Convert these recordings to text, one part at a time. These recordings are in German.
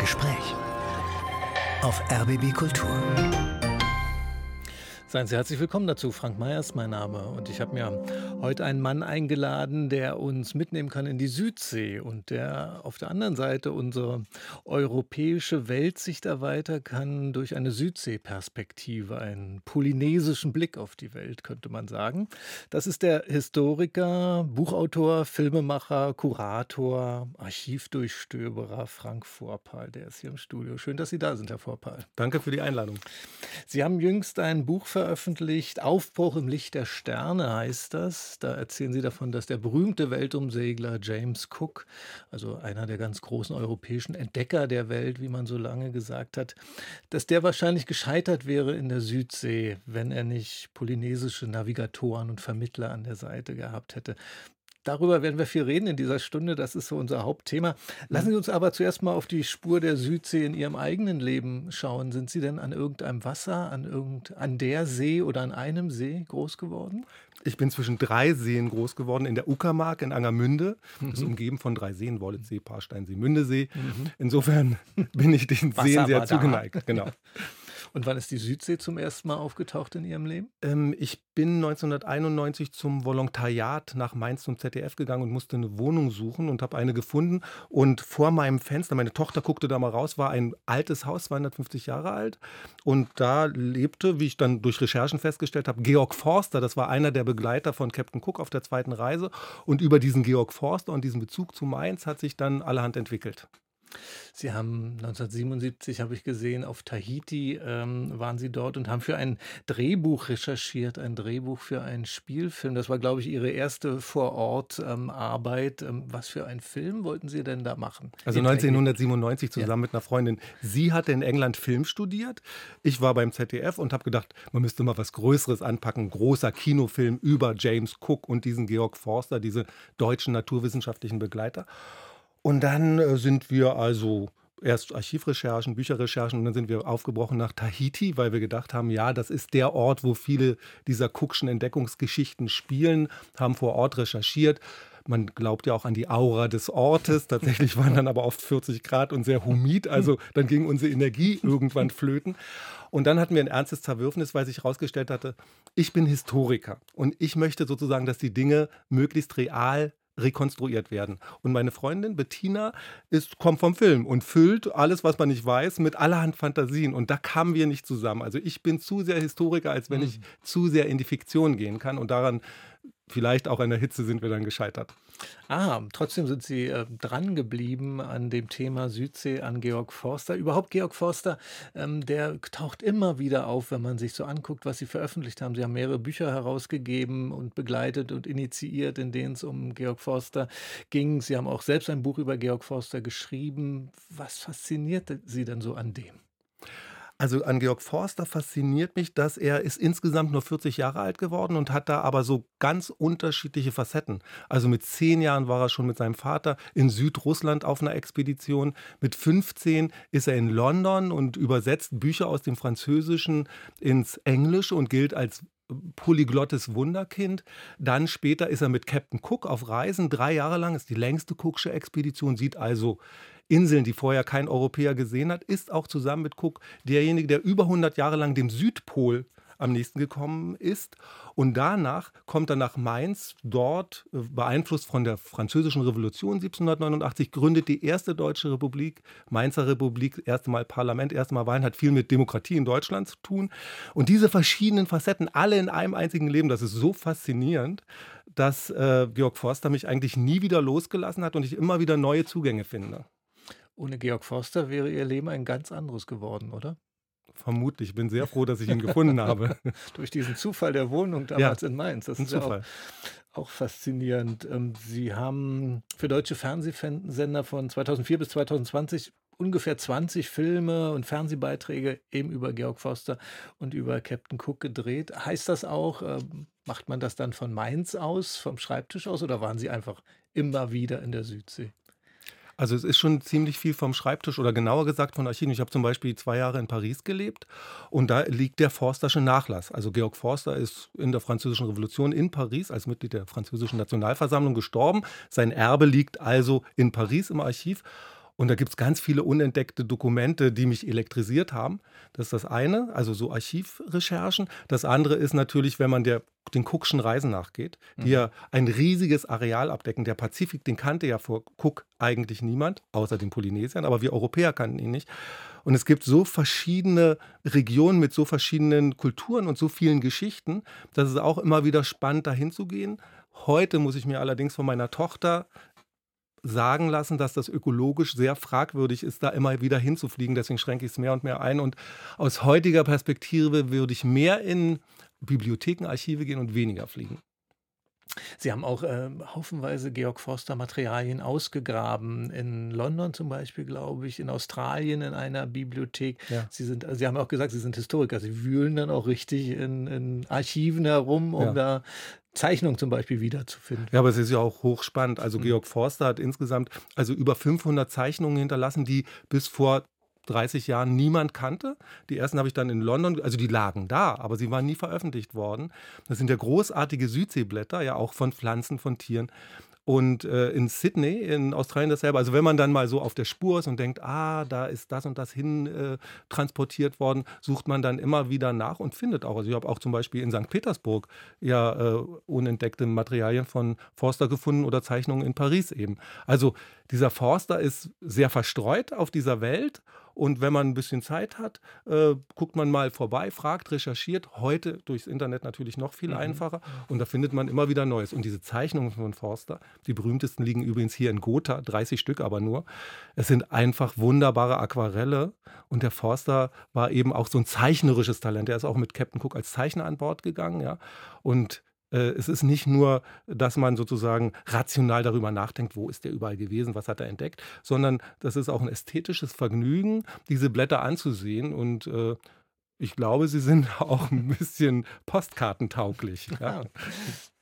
Gespräch auf RBB Kultur. Seien Sie herzlich willkommen dazu. Frank Meyers mein Name. Und ich habe mir heute einen Mann eingeladen, der uns mitnehmen kann in die Südsee und der auf der anderen Seite unsere europäische Weltsicht erweitern kann durch eine Südseeperspektive, einen polynesischen Blick auf die Welt, könnte man sagen. Das ist der Historiker, Buchautor, Filmemacher, Kurator, Archivdurchstöberer Frank Vorpal. Der ist hier im Studio. Schön, dass Sie da sind, Herr Vorpal. Danke für die Einladung. Sie haben jüngst ein Buch veröffentlicht veröffentlicht. Aufbruch im Licht der Sterne heißt das. Da erzählen Sie davon, dass der berühmte Weltumsegler James Cook, also einer der ganz großen europäischen Entdecker der Welt, wie man so lange gesagt hat, dass der wahrscheinlich gescheitert wäre in der Südsee, wenn er nicht polynesische Navigatoren und Vermittler an der Seite gehabt hätte. Darüber werden wir viel reden in dieser Stunde. Das ist so unser Hauptthema. Lassen Sie uns aber zuerst mal auf die Spur der Südsee in Ihrem eigenen Leben schauen. Sind Sie denn an irgendeinem Wasser, an, irgend, an der See oder an einem See groß geworden? Ich bin zwischen drei Seen groß geworden. In der Uckermark in Angermünde. Mhm. Das ist umgeben von drei Seen: Wollitsee, Parsteinsee, Mündesee. Mhm. Insofern bin ich den Seen sehr zugeneigt. Genau. Und wann ist die Südsee zum ersten Mal aufgetaucht in Ihrem Leben? Ähm, ich bin 1991 zum Volontariat nach Mainz zum ZDF gegangen und musste eine Wohnung suchen und habe eine gefunden. Und vor meinem Fenster, meine Tochter guckte da mal raus, war ein altes Haus, 250 Jahre alt. Und da lebte, wie ich dann durch Recherchen festgestellt habe, Georg Forster. Das war einer der Begleiter von Captain Cook auf der zweiten Reise. Und über diesen Georg Forster und diesen Bezug zu Mainz hat sich dann allerhand entwickelt. Sie haben 1977, habe ich gesehen, auf Tahiti ähm, waren Sie dort und haben für ein Drehbuch recherchiert, ein Drehbuch für einen Spielfilm. Das war, glaube ich, Ihre erste Vorortarbeit. Ähm, ähm, was für einen Film wollten Sie denn da machen? Also 1997 zusammen ja. mit einer Freundin. Sie hatte in England Film studiert. Ich war beim ZDF und habe gedacht, man müsste mal was Größeres anpacken. Großer Kinofilm über James Cook und diesen Georg Forster, diese deutschen naturwissenschaftlichen Begleiter. Und dann äh, sind wir also erst Archivrecherchen, Bücherrecherchen und dann sind wir aufgebrochen nach Tahiti, weil wir gedacht haben, ja, das ist der Ort, wo viele dieser Cookschen Entdeckungsgeschichten spielen, haben vor Ort recherchiert. Man glaubt ja auch an die Aura des Ortes. Tatsächlich waren dann aber oft 40 Grad und sehr humid. Also dann ging unsere Energie irgendwann flöten. Und dann hatten wir ein ernstes Zerwürfnis, weil sich herausgestellt hatte, ich bin Historiker und ich möchte sozusagen, dass die Dinge möglichst real rekonstruiert werden. Und meine Freundin Bettina ist, kommt vom Film und füllt alles, was man nicht weiß, mit allerhand Fantasien. Und da kamen wir nicht zusammen. Also ich bin zu sehr Historiker, als wenn mhm. ich zu sehr in die Fiktion gehen kann. Und daran vielleicht auch an der Hitze sind wir dann gescheitert. Ah, trotzdem sind Sie äh, dran geblieben an dem Thema Südsee, an Georg Forster. Überhaupt Georg Forster, ähm, der taucht immer wieder auf, wenn man sich so anguckt, was Sie veröffentlicht haben. Sie haben mehrere Bücher herausgegeben und begleitet und initiiert, in denen es um Georg Forster ging. Sie haben auch selbst ein Buch über Georg Forster geschrieben. Was fasziniert Sie denn so an dem? Also an Georg Forster fasziniert mich, dass er ist insgesamt nur 40 Jahre alt geworden und hat da aber so ganz unterschiedliche Facetten. Also mit zehn Jahren war er schon mit seinem Vater in Südrussland auf einer Expedition. Mit 15 ist er in London und übersetzt Bücher aus dem Französischen ins Englische und gilt als polyglottes Wunderkind. Dann später ist er mit Captain Cook auf Reisen, drei Jahre lang, ist die längste Cooksche Expedition, sieht also Inseln, die vorher kein Europäer gesehen hat, ist auch zusammen mit Cook derjenige, der über 100 Jahre lang dem Südpol am nächsten gekommen ist. Und danach kommt er nach Mainz, dort äh, beeinflusst von der Französischen Revolution 1789, gründet die erste deutsche Republik, Mainzer Republik, erste Mal Parlament, erste Mal Wahlen, hat viel mit Demokratie in Deutschland zu tun. Und diese verschiedenen Facetten, alle in einem einzigen Leben, das ist so faszinierend, dass äh, Georg Forster mich eigentlich nie wieder losgelassen hat und ich immer wieder neue Zugänge finde. Ohne Georg Forster wäre Ihr Leben ein ganz anderes geworden, oder? Vermutlich. Ich bin sehr froh, dass ich ihn gefunden habe. Durch diesen Zufall der Wohnung damals ja, in Mainz. Das ist ja auch, auch, faszinierend. Ähm, Sie haben für deutsche Fernsehsender von 2004 bis 2020 ungefähr 20 Filme und Fernsehbeiträge eben über Georg Forster und über Captain Cook gedreht. Heißt das auch, ähm, macht man das dann von Mainz aus, vom Schreibtisch aus oder waren Sie einfach immer wieder in der Südsee? Also es ist schon ziemlich viel vom Schreibtisch oder genauer gesagt von Archiven. Ich habe zum Beispiel zwei Jahre in Paris gelebt und da liegt der Forstersche Nachlass. Also Georg Forster ist in der Französischen Revolution in Paris als Mitglied der Französischen Nationalversammlung gestorben. Sein Erbe liegt also in Paris im Archiv. Und da gibt es ganz viele unentdeckte Dokumente, die mich elektrisiert haben. Das ist das eine, also so Archivrecherchen. Das andere ist natürlich, wenn man der, den Cookschen Reisen nachgeht, die mhm. ja ein riesiges Areal abdecken. Der Pazifik, den kannte ja vor Cook eigentlich niemand, außer den Polynesiern, aber wir Europäer kannten ihn nicht. Und es gibt so verschiedene Regionen mit so verschiedenen Kulturen und so vielen Geschichten, dass es auch immer wieder spannend, dahin zu gehen. Heute muss ich mir allerdings von meiner Tochter sagen lassen, dass das ökologisch sehr fragwürdig ist, da immer wieder hinzufliegen. Deswegen schränke ich es mehr und mehr ein. Und aus heutiger Perspektive würde ich mehr in Bibliotheken, Archive gehen und weniger fliegen. Sie haben auch äh, haufenweise Georg Forster Materialien ausgegraben, in London zum Beispiel, glaube ich, in Australien in einer Bibliothek. Ja. Sie, sind, Sie haben auch gesagt, Sie sind Historiker. Sie wühlen dann auch richtig in, in Archiven herum, um ja. da Zeichnung zum Beispiel wiederzufinden. Ja, aber es ist ja auch hochspannend. Also mhm. Georg Forster hat insgesamt also über 500 Zeichnungen hinterlassen, die bis vor 30 Jahren niemand kannte. Die ersten habe ich dann in London, also die lagen da, aber sie waren nie veröffentlicht worden. Das sind ja großartige Südseeblätter, ja auch von Pflanzen, von Tieren. Und äh, in Sydney, in Australien dasselbe. Also wenn man dann mal so auf der Spur ist und denkt, ah, da ist das und das hin äh, transportiert worden, sucht man dann immer wieder nach und findet auch. Also ich habe auch zum Beispiel in St. Petersburg ja äh, unentdeckte Materialien von Forster gefunden oder Zeichnungen in Paris eben. Also dieser Forster ist sehr verstreut auf dieser Welt und wenn man ein bisschen Zeit hat, äh, guckt man mal vorbei, fragt, recherchiert. Heute durchs Internet natürlich noch viel mhm. einfacher. Und da findet man immer wieder Neues. Und diese Zeichnungen von Forster, die berühmtesten liegen übrigens hier in Gotha, 30 Stück aber nur. Es sind einfach wunderbare Aquarelle. Und der Forster war eben auch so ein zeichnerisches Talent. Er ist auch mit Captain Cook als Zeichner an Bord gegangen. Ja. Und es ist nicht nur, dass man sozusagen rational darüber nachdenkt, wo ist der überall gewesen, was hat er entdeckt, sondern das ist auch ein ästhetisches Vergnügen, diese Blätter anzusehen. Und äh, ich glaube, sie sind auch ein bisschen postkartentauglich. Ja.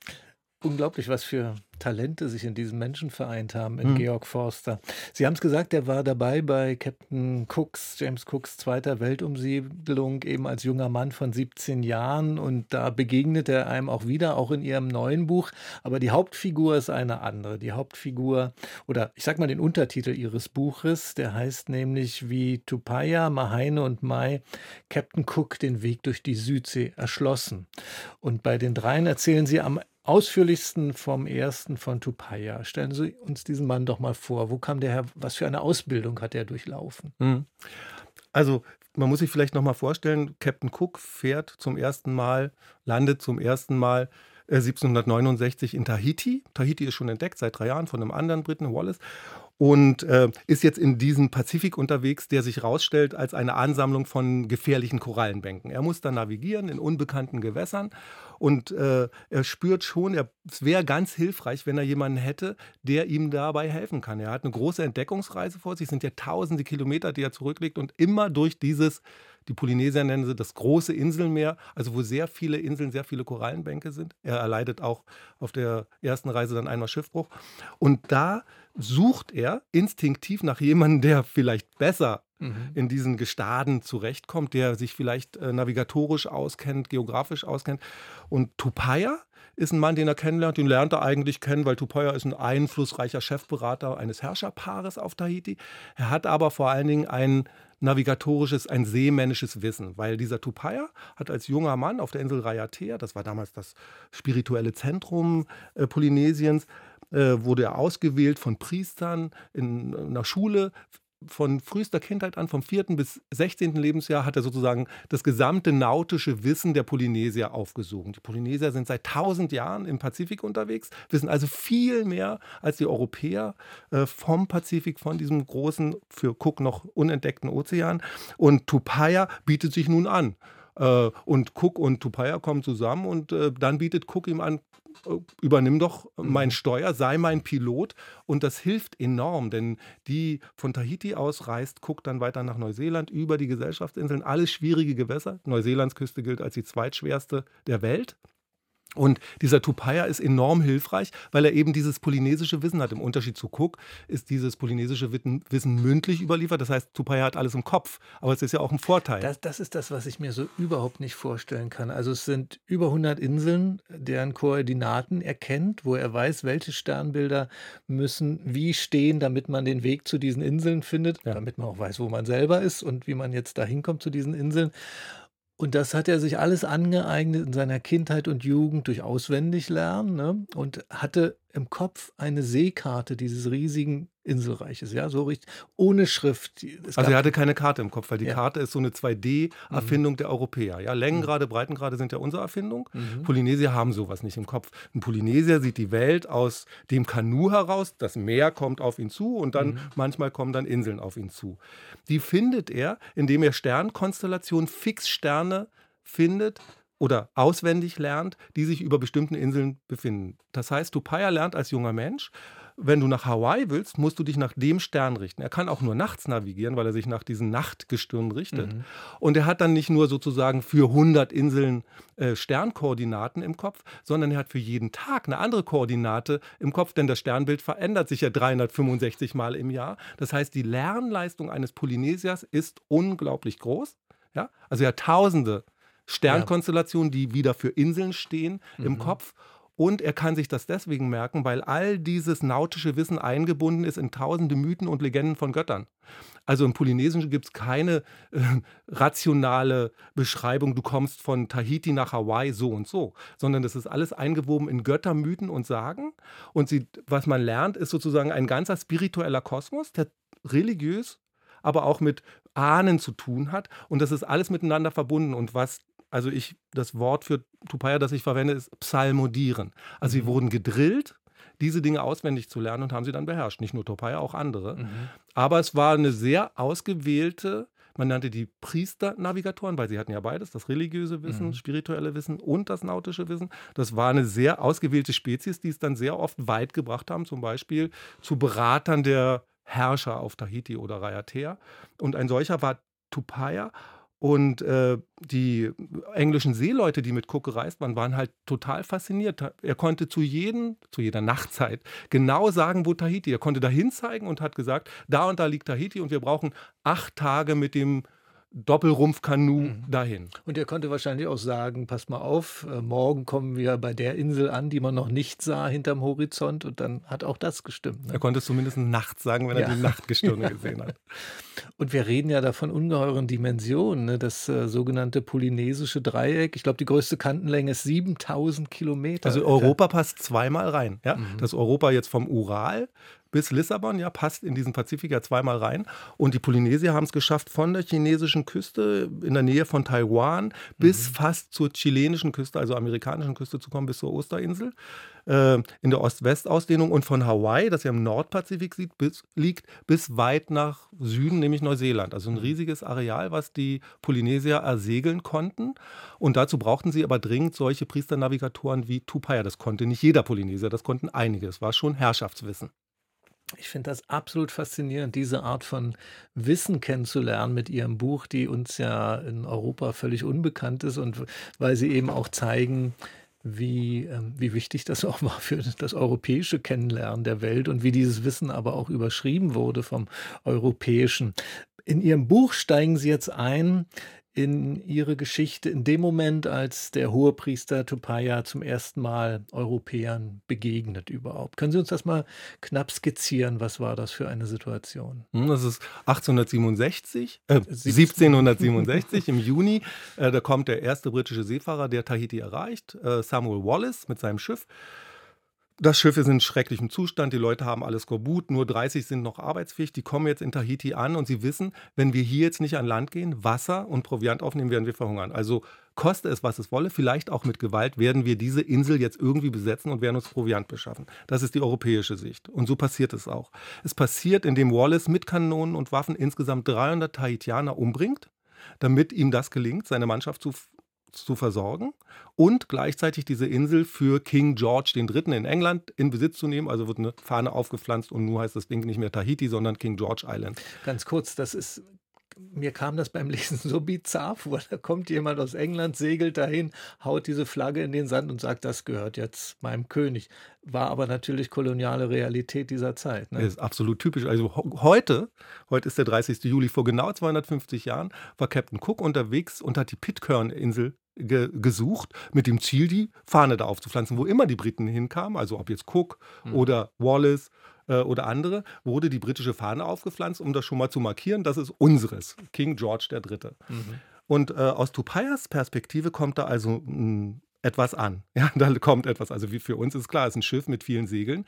Unglaublich, was für Talente sich in diesem Menschen vereint haben, in mhm. Georg Forster. Sie haben es gesagt, er war dabei bei Captain Cooks, James Cooks zweiter Weltumsiedlung, eben als junger Mann von 17 Jahren. Und da begegnet er einem auch wieder, auch in Ihrem neuen Buch. Aber die Hauptfigur ist eine andere. Die Hauptfigur, oder ich sag mal den Untertitel Ihres Buches, der heißt nämlich wie Tupaya, Mahaine und Mai Captain Cook den Weg durch die Südsee erschlossen. Und bei den dreien erzählen Sie am ausführlichsten vom ersten von Tupaya. Stellen Sie uns diesen Mann doch mal vor. Wo kam der her? Was für eine Ausbildung hat er durchlaufen? Hm. Also man muss sich vielleicht noch mal vorstellen, Captain Cook fährt zum ersten Mal, landet zum ersten Mal 1769 äh, in Tahiti. Tahiti ist schon entdeckt seit drei Jahren von einem anderen Briten, Wallace und äh, ist jetzt in diesem Pazifik unterwegs, der sich herausstellt als eine Ansammlung von gefährlichen Korallenbänken. Er muss da navigieren in unbekannten Gewässern und äh, er spürt schon, er, es wäre ganz hilfreich, wenn er jemanden hätte, der ihm dabei helfen kann. Er hat eine große Entdeckungsreise vor sich, es sind ja tausende Kilometer, die er zurücklegt und immer durch dieses die Polynesier nennen sie das große Inselmeer, also wo sehr viele Inseln, sehr viele Korallenbänke sind. Er erleidet auch auf der ersten Reise dann einmal Schiffbruch. Und da sucht er instinktiv nach jemandem, der vielleicht besser mhm. in diesen Gestaden zurechtkommt, der sich vielleicht äh, navigatorisch auskennt, geografisch auskennt. Und Tupaya ist ein Mann, den er kennenlernt. Den lernt er eigentlich kennen, weil Tupaya ist ein einflussreicher Chefberater eines Herrscherpaares auf Tahiti. Er hat aber vor allen Dingen ein navigatorisches, ein seemännisches Wissen, weil dieser Tupaya hat als junger Mann auf der Insel Rayatea, das war damals das spirituelle Zentrum äh, Polynesiens, äh, wurde er ausgewählt von Priestern in einer Schule von frühester Kindheit an, vom 4. bis 16. Lebensjahr, hat er sozusagen das gesamte nautische Wissen der Polynesier aufgesogen. Die Polynesier sind seit 1000 Jahren im Pazifik unterwegs, wissen also viel mehr als die Europäer äh, vom Pazifik, von diesem großen, für Cook noch unentdeckten Ozean. Und Tupaya bietet sich nun an. Äh, und Cook und Tupaya kommen zusammen und äh, dann bietet Cook ihm an, übernimm doch mhm. mein Steuer, sei mein Pilot. Und das hilft enorm, denn die von Tahiti aus reist, guckt dann weiter nach Neuseeland über die Gesellschaftsinseln, alles schwierige Gewässer. Neuseelands Küste gilt als die zweitschwerste der Welt. Und dieser Tupaya ist enorm hilfreich, weil er eben dieses polynesische Wissen hat. Im Unterschied zu Cook ist dieses polynesische Wissen mündlich überliefert. Das heißt, Tupaya hat alles im Kopf. Aber es ist ja auch ein Vorteil. Das, das ist das, was ich mir so überhaupt nicht vorstellen kann. Also es sind über 100 Inseln, deren Koordinaten er kennt, wo er weiß, welche Sternbilder müssen wie stehen, damit man den Weg zu diesen Inseln findet, ja. damit man auch weiß, wo man selber ist und wie man jetzt da hinkommt zu diesen Inseln. Und das hat er sich alles angeeignet in seiner Kindheit und Jugend durch Auswendiglernen ne? und hatte im Kopf eine Seekarte dieses riesigen Inselreiches, ja, so richtig, ohne Schrift. Es also er hatte keine Karte im Kopf, weil die ja. Karte ist so eine 2D-Erfindung mhm. der Europäer. Ja, Längengrade, mhm. Breitengrade sind ja unsere Erfindung. Mhm. Polynesier haben sowas nicht im Kopf. Ein Polynesier sieht die Welt aus dem Kanu heraus, das Meer kommt auf ihn zu und dann mhm. manchmal kommen dann Inseln auf ihn zu. Die findet er, indem er Sternkonstellationen, Fixsterne findet, oder auswendig lernt, die sich über bestimmten Inseln befinden. Das heißt, Tupaya lernt als junger Mensch, wenn du nach Hawaii willst, musst du dich nach dem Stern richten. Er kann auch nur nachts navigieren, weil er sich nach diesen Nachtgestirnen richtet. Mhm. Und er hat dann nicht nur sozusagen für 100 Inseln äh, Sternkoordinaten im Kopf, sondern er hat für jeden Tag eine andere Koordinate im Kopf, denn das Sternbild verändert sich ja 365 Mal im Jahr. Das heißt, die Lernleistung eines Polynesiers ist unglaublich groß. Ja? Also er hat tausende Sternkonstellationen, die wieder für Inseln stehen mhm. im Kopf. Und er kann sich das deswegen merken, weil all dieses nautische Wissen eingebunden ist in tausende Mythen und Legenden von Göttern. Also im Polynesischen gibt es keine äh, rationale Beschreibung, du kommst von Tahiti nach Hawaii so und so, sondern das ist alles eingewoben in Götter, Mythen und Sagen. Und sie, was man lernt, ist sozusagen ein ganzer spiritueller Kosmos, der religiös, aber auch mit Ahnen zu tun hat. Und das ist alles miteinander verbunden. Und was also ich, das Wort für Tupaya, das ich verwende, ist Psalmodieren. Also mhm. sie wurden gedrillt, diese Dinge auswendig zu lernen und haben sie dann beherrscht. Nicht nur Tupaya, auch andere. Mhm. Aber es war eine sehr ausgewählte, man nannte die Priesternavigatoren, weil sie hatten ja beides, das religiöse Wissen, mhm. spirituelle Wissen und das nautische Wissen. Das war eine sehr ausgewählte Spezies, die es dann sehr oft weit gebracht haben, zum Beispiel zu Beratern der Herrscher auf Tahiti oder Raiatea. Und ein solcher war Tupaya. Und äh, die englischen Seeleute, die mit Cook gereist waren, waren halt total fasziniert. Er konnte zu jedem, zu jeder Nachtzeit genau sagen, wo Tahiti. Er konnte dahin zeigen und hat gesagt, da und da liegt Tahiti und wir brauchen acht Tage mit dem Doppelrumpfkanu mhm. dahin. Und er konnte wahrscheinlich auch sagen, passt mal auf, äh, morgen kommen wir bei der Insel an, die man noch nicht sah hinterm Horizont und dann hat auch das gestimmt. Ne? Er konnte es zumindest nachts sagen, wenn ja. er die Nachtgestirne gesehen hat. Und wir reden ja da von ungeheuren Dimensionen, ne? das äh, sogenannte polynesische Dreieck. Ich glaube, die größte Kantenlänge ist 7000 Kilometer. Also Europa passt zweimal rein. Ja? Mhm. Das Europa jetzt vom Ural bis Lissabon, ja, passt in diesen Pazifik ja zweimal rein. Und die Polynesier haben es geschafft, von der chinesischen Küste in der Nähe von Taiwan bis mhm. fast zur chilenischen Küste, also amerikanischen Küste zu kommen, bis zur Osterinsel äh, in der Ost-West-Ausdehnung und von Hawaii, das ja im Nordpazifik liegt bis, liegt, bis weit nach Süden, nämlich Neuseeland. Also ein mhm. riesiges Areal, was die Polynesier ersegeln konnten. Und dazu brauchten sie aber dringend solche Priesternavigatoren wie Tupaya. Das konnte nicht jeder Polynesier, das konnten einige. Es war schon Herrschaftswissen. Ich finde das absolut faszinierend, diese Art von Wissen kennenzulernen mit Ihrem Buch, die uns ja in Europa völlig unbekannt ist und weil Sie eben auch zeigen, wie, ähm, wie wichtig das auch war für das europäische Kennenlernen der Welt und wie dieses Wissen aber auch überschrieben wurde vom europäischen. In Ihrem Buch steigen Sie jetzt ein in ihre Geschichte in dem Moment, als der Hohepriester Tupaya zum ersten Mal Europäern begegnet überhaupt. Können Sie uns das mal knapp skizzieren? Was war das für eine Situation? Hm, das ist 1867, äh, 1767 im Juni. Äh, da kommt der erste britische Seefahrer, der Tahiti erreicht, äh, Samuel Wallace mit seinem Schiff. Das Schiff ist in schrecklichem Zustand, die Leute haben alles Skorbut, nur 30 sind noch arbeitsfähig, die kommen jetzt in Tahiti an und sie wissen, wenn wir hier jetzt nicht an Land gehen, Wasser und Proviant aufnehmen, werden wir verhungern. Also koste es, was es wolle, vielleicht auch mit Gewalt, werden wir diese Insel jetzt irgendwie besetzen und werden uns Proviant beschaffen. Das ist die europäische Sicht. Und so passiert es auch. Es passiert, indem Wallace mit Kanonen und Waffen insgesamt 300 Tahitianer umbringt, damit ihm das gelingt, seine Mannschaft zu zu versorgen und gleichzeitig diese Insel für King George III. in England in Besitz zu nehmen. Also wird eine Fahne aufgepflanzt und nun heißt das Ding nicht mehr Tahiti, sondern King George Island. Ganz kurz, das ist mir kam das beim Lesen so bizarr vor. Da kommt jemand aus England, segelt dahin, haut diese Flagge in den Sand und sagt, das gehört jetzt meinem König. War aber natürlich koloniale Realität dieser Zeit. Ne? Das ist absolut typisch. Also heute, heute ist der 30. Juli, vor genau 250 Jahren, war Captain Cook unterwegs und hat die Pitcairn-Insel ge gesucht, mit dem Ziel, die Fahne da aufzupflanzen, wo immer die Briten hinkamen, also ob jetzt Cook mhm. oder Wallace äh, oder andere, wurde die britische Fahne aufgepflanzt, um das schon mal zu markieren, das ist unseres, King George III. Mhm. Und äh, aus Tupayas Perspektive kommt da also mh, etwas an. Ja, da kommt etwas. Also wie für uns ist klar, es ist ein Schiff mit vielen Segeln.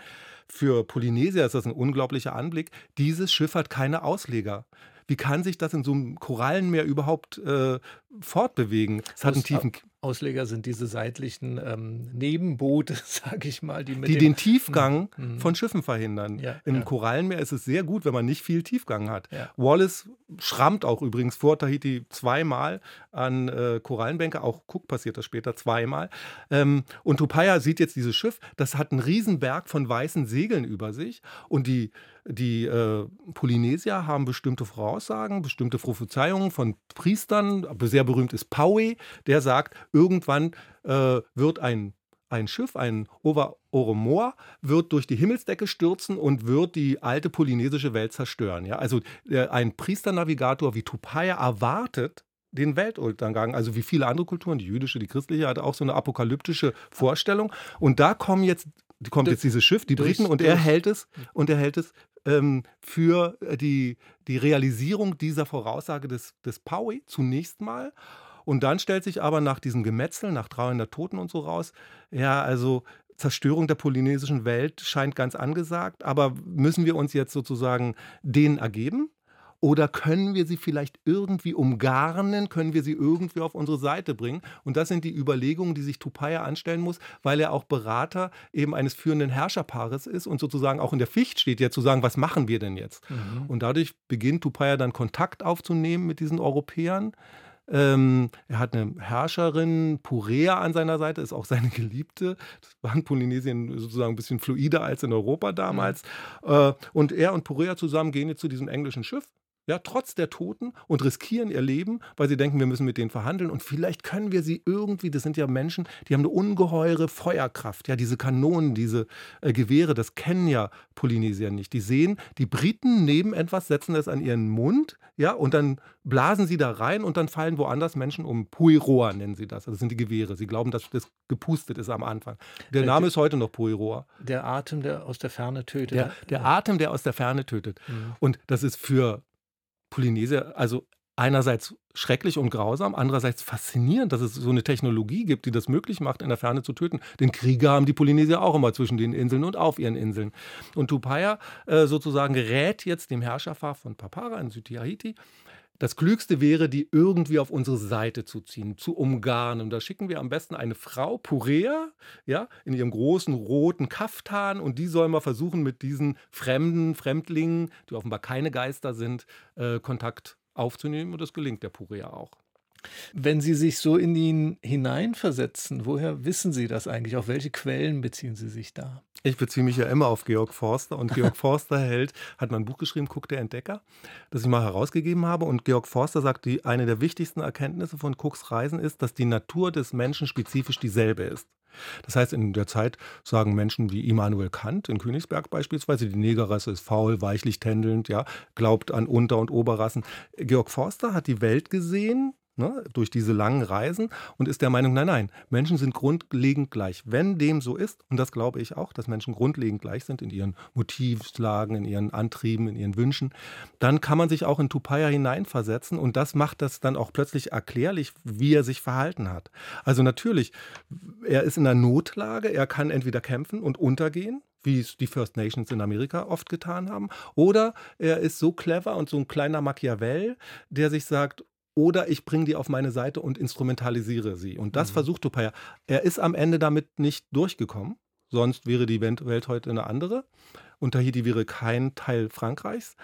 Für Polynesier ist das ein unglaublicher Anblick. Dieses Schiff hat keine Ausleger. Wie kann sich das in so einem Korallenmeer überhaupt äh, fortbewegen? Es hat einen tiefen. Ausleger sind diese seitlichen ähm, Nebenboote, sage ich mal, die, die den Tiefgang mhm. von Schiffen verhindern. Ja, Im ja. Korallenmeer ist es sehr gut, wenn man nicht viel Tiefgang hat. Ja. Wallace schrammt auch übrigens vor Tahiti zweimal an äh, Korallenbänke, auch Cook passiert das später zweimal. Ähm, und Tupaya sieht jetzt dieses Schiff, das hat einen Riesenberg von weißen Segeln über sich und die die äh, Polynesier haben bestimmte Voraussagen, bestimmte Prophezeiungen von Priestern. Sehr berühmt ist Paue, der sagt, irgendwann äh, wird ein, ein Schiff, ein Over Oromoa, wird durch die Himmelsdecke stürzen und wird die alte polynesische Welt zerstören. Ja? Also äh, ein Priesternavigator wie Tupaya erwartet, den Weltuntergang, also wie viele andere Kulturen, die jüdische, die christliche, hat auch so eine apokalyptische Vorstellung. Und da kommen jetzt kommt jetzt dieses Schiff, die Briten, und er hält es und er hält es ähm, für die, die Realisierung dieser Voraussage des, des Paui zunächst mal. Und dann stellt sich aber nach diesem Gemetzel, nach 300 Toten und so raus, ja, also Zerstörung der polynesischen Welt scheint ganz angesagt, aber müssen wir uns jetzt sozusagen denen ergeben? Oder können wir sie vielleicht irgendwie umgarnen? Können wir sie irgendwie auf unsere Seite bringen? Und das sind die Überlegungen, die sich Tupaya anstellen muss, weil er auch Berater eben eines führenden Herrscherpaares ist und sozusagen auch in der Pflicht steht, ja zu sagen, was machen wir denn jetzt? Mhm. Und dadurch beginnt Tupaya dann Kontakt aufzunehmen mit diesen Europäern. Ähm, er hat eine Herrscherin, Purea, an seiner Seite, ist auch seine Geliebte. Das war in Polynesien sozusagen ein bisschen fluider als in Europa damals. Mhm. Äh, und er und Purea zusammen gehen jetzt zu diesem englischen Schiff ja, trotz der Toten und riskieren ihr Leben, weil sie denken, wir müssen mit denen verhandeln und vielleicht können wir sie irgendwie, das sind ja Menschen, die haben eine ungeheure Feuerkraft, ja, diese Kanonen, diese äh, Gewehre, das kennen ja Polynesier nicht. Die sehen, die Briten nehmen etwas, setzen es an ihren Mund, ja, und dann blasen sie da rein und dann fallen woanders Menschen um. Puiroa nennen sie das, also das sind die Gewehre. Sie glauben, dass das gepustet ist am Anfang. Der Name ist heute noch Puiroa. Der Atem, der aus der Ferne tötet. Der, der Atem, der aus der Ferne tötet. Mhm. Und das ist für Polynesier, also einerseits schrecklich und grausam, andererseits faszinierend, dass es so eine Technologie gibt, die das möglich macht, in der Ferne zu töten. Den Krieger haben die Polynesier auch immer zwischen den Inseln und auf ihren Inseln. Und Tupaya äh, sozusagen rät jetzt dem Herrscherpaar von Papara in Südtahiti, das Klügste wäre, die irgendwie auf unsere Seite zu ziehen, zu umgarnen. Da schicken wir am besten eine Frau, Purea, ja, in ihrem großen roten Kaftan und die soll mal versuchen, mit diesen fremden Fremdlingen, die offenbar keine Geister sind, äh, Kontakt aufzunehmen und das gelingt der Purea auch. Wenn Sie sich so in ihn hineinversetzen, woher wissen Sie das eigentlich? Auf welche Quellen beziehen Sie sich da? Ich beziehe mich ja immer auf Georg Forster und Georg Forster hält, hat mein Buch geschrieben, Guck der Entdecker, das ich mal herausgegeben habe. Und Georg Forster sagt, die, eine der wichtigsten Erkenntnisse von Cooks Reisen ist, dass die Natur des Menschen spezifisch dieselbe ist. Das heißt, in der Zeit sagen Menschen wie Immanuel Kant in Königsberg beispielsweise, die Negerrasse ist faul, weichlich tändelnd, ja, glaubt an Unter- und Oberrassen. Georg Forster hat die Welt gesehen ne, durch diese langen Reisen und ist der Meinung, nein, nein, Menschen sind grundlegend gleich. Wenn dem so ist, und das glaube ich auch, dass Menschen grundlegend gleich sind in ihren Motivslagen, in ihren Antrieben, in ihren Wünschen, dann kann man sich auch in Tupaya hineinversetzen und das macht das dann auch plötzlich erklärlich, wie er sich verhalten hat. Also natürlich, er ist in einer Notlage, er kann entweder kämpfen und untergehen, wie es die First Nations in Amerika oft getan haben. Oder er ist so clever und so ein kleiner Machiavell, der sich sagt, oder ich bringe die auf meine Seite und instrumentalisiere sie. Und das mhm. versucht Tupaya. Er ist am Ende damit nicht durchgekommen, sonst wäre die Welt heute eine andere. Und Tahiti wäre kein Teil Frankreichs.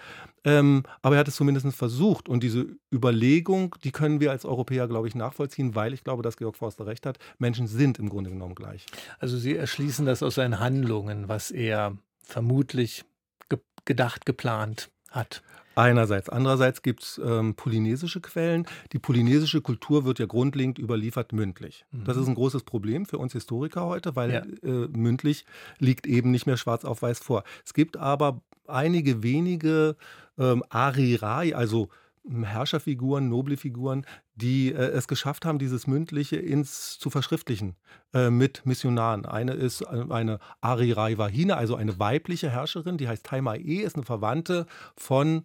Ähm, aber er hat es zumindest versucht. Und diese Überlegung, die können wir als Europäer, glaube ich, nachvollziehen, weil ich glaube, dass Georg Forster recht hat. Menschen sind im Grunde genommen gleich. Also Sie erschließen das aus seinen Handlungen, was er vermutlich ge gedacht, geplant hat. Einerseits. Andererseits gibt es ähm, polynesische Quellen. Die polynesische Kultur wird ja grundlegend überliefert mündlich. Mhm. Das ist ein großes Problem für uns Historiker heute, weil ja. äh, mündlich liegt eben nicht mehr schwarz auf weiß vor. Es gibt aber einige wenige ähm, Arirai, also Herrscherfiguren, noble Figuren, die äh, es geschafft haben, dieses Mündliche ins, zu verschriftlichen äh, mit Missionaren. Eine ist äh, eine Arirai Wahine, also eine weibliche Herrscherin, die heißt Taimae, ist eine Verwandte von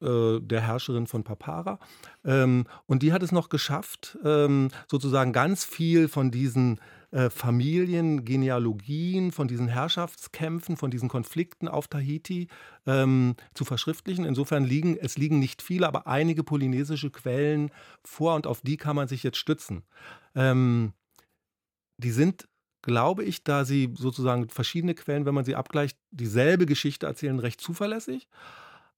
äh, der Herrscherin von Papara. Ähm, und die hat es noch geschafft, ähm, sozusagen ganz viel von diesen äh, Familiengenealogien, von diesen Herrschaftskämpfen, von diesen Konflikten auf Tahiti ähm, zu verschriftlichen. Insofern liegen, es liegen nicht viele, aber einige polynesische Quellen vor und auf die kann man sich jetzt stützen. Ähm, die sind glaube ich, da sie sozusagen verschiedene Quellen, wenn man sie abgleicht, dieselbe Geschichte erzählen, recht zuverlässig.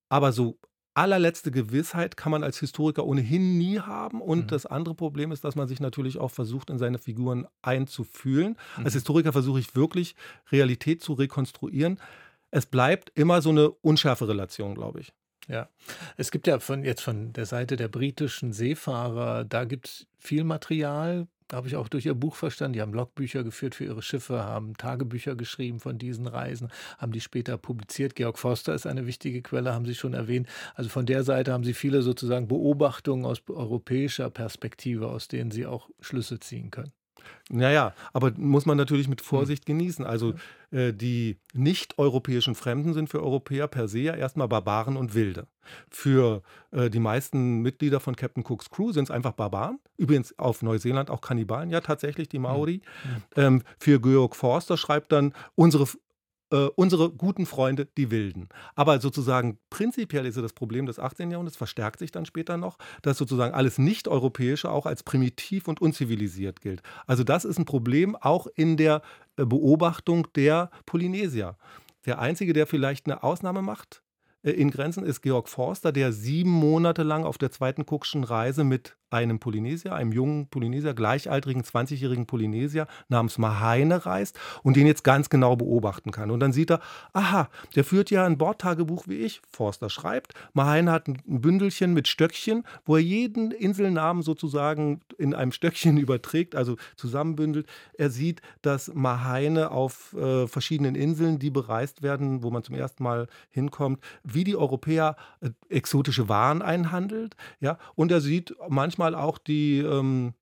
Aber so allerletzte Gewissheit kann man als Historiker ohnehin nie haben. Und mhm. das andere Problem ist, dass man sich natürlich auch versucht, in seine Figuren einzufühlen. Mhm. Als Historiker versuche ich wirklich, Realität zu rekonstruieren. Es bleibt immer so eine unschärfe Relation, glaube ich. Ja, es gibt ja von jetzt von der Seite der britischen Seefahrer, da gibt es viel Material, habe ich auch durch ihr Buch verstanden. Die haben Logbücher geführt für ihre Schiffe, haben Tagebücher geschrieben von diesen Reisen, haben die später publiziert. Georg Forster ist eine wichtige Quelle, haben Sie schon erwähnt. Also von der Seite haben Sie viele sozusagen Beobachtungen aus europäischer Perspektive, aus denen Sie auch Schlüsse ziehen können. Naja, aber muss man natürlich mit hm. Vorsicht genießen. Also äh, die nicht-europäischen Fremden sind für Europäer per se ja erstmal Barbaren und Wilde. Für äh, die meisten Mitglieder von Captain Cooks Crew sind es einfach Barbaren. Übrigens auf Neuseeland auch Kannibalen, ja tatsächlich die Maori. Mhm. Ähm, für Georg Forster schreibt dann, unsere äh, unsere guten Freunde, die Wilden. Aber sozusagen prinzipiell ist das Problem des 18. Jahrhunderts, verstärkt sich dann später noch, dass sozusagen alles Nicht-Europäische auch als primitiv und unzivilisiert gilt. Also das ist ein Problem auch in der äh, Beobachtung der Polynesier. Der Einzige, der vielleicht eine Ausnahme macht, äh, in Grenzen ist Georg Forster, der sieben Monate lang auf der zweiten Cookschen Reise mit einem Polynesier, einem jungen Polynesier, gleichaltrigen 20-jährigen Polynesier namens Mahaine reist und den jetzt ganz genau beobachten kann. Und dann sieht er, aha, der führt ja ein Bordtagebuch wie ich. Forster schreibt, Mahaine hat ein Bündelchen mit Stöckchen, wo er jeden Inselnamen sozusagen in einem Stöckchen überträgt, also zusammenbündelt. Er sieht, dass Mahaine auf äh, verschiedenen Inseln, die bereist werden, wo man zum ersten Mal hinkommt, wie die Europäer äh, exotische Waren einhandelt. Ja? Und er sieht manchmal auch die, ähm,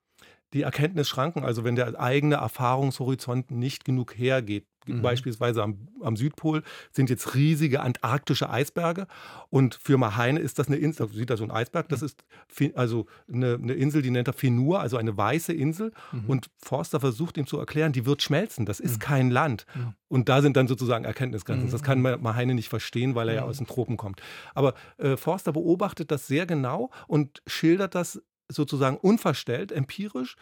die Erkenntnisschranken, also wenn der eigene Erfahrungshorizont nicht genug hergeht. Mhm. Beispielsweise am, am, Südpol sind jetzt riesige antarktische Eisberge und für Mahaine ist das eine Insel, sieht da so ein Eisberg, das mhm. ist also eine, eine, Insel, die nennt er Fenur, also eine weiße Insel mhm. und Forster versucht ihm zu erklären, die wird schmelzen, das ist mhm. kein Land. Mhm. Und da sind dann sozusagen Erkenntnisgrenzen. Das kann Mahaine nicht verstehen, weil er ja aus den Tropen kommt. Aber äh, Forster beobachtet das sehr genau und schildert das sozusagen unverstellt, empirisch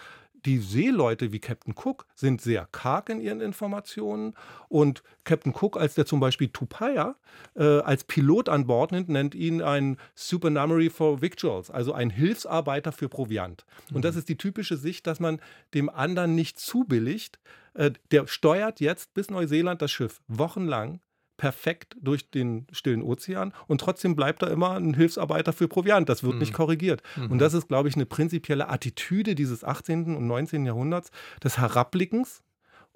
die Seeleute wie Captain Cook sind sehr karg in ihren Informationen und Captain Cook, als der zum Beispiel Tupaya äh, als Pilot an Bord nimmt, nennt ihn ein Supernumerary for Victuals, also ein Hilfsarbeiter für Proviant. Und das mhm. ist die typische Sicht, dass man dem anderen nicht zubilligt. Äh, der steuert jetzt bis Neuseeland das Schiff wochenlang perfekt durch den stillen Ozean und trotzdem bleibt da immer ein Hilfsarbeiter für Proviant. Das wird mhm. nicht korrigiert. Mhm. Und das ist, glaube ich, eine prinzipielle Attitüde dieses 18. und 19. Jahrhunderts des Herabblickens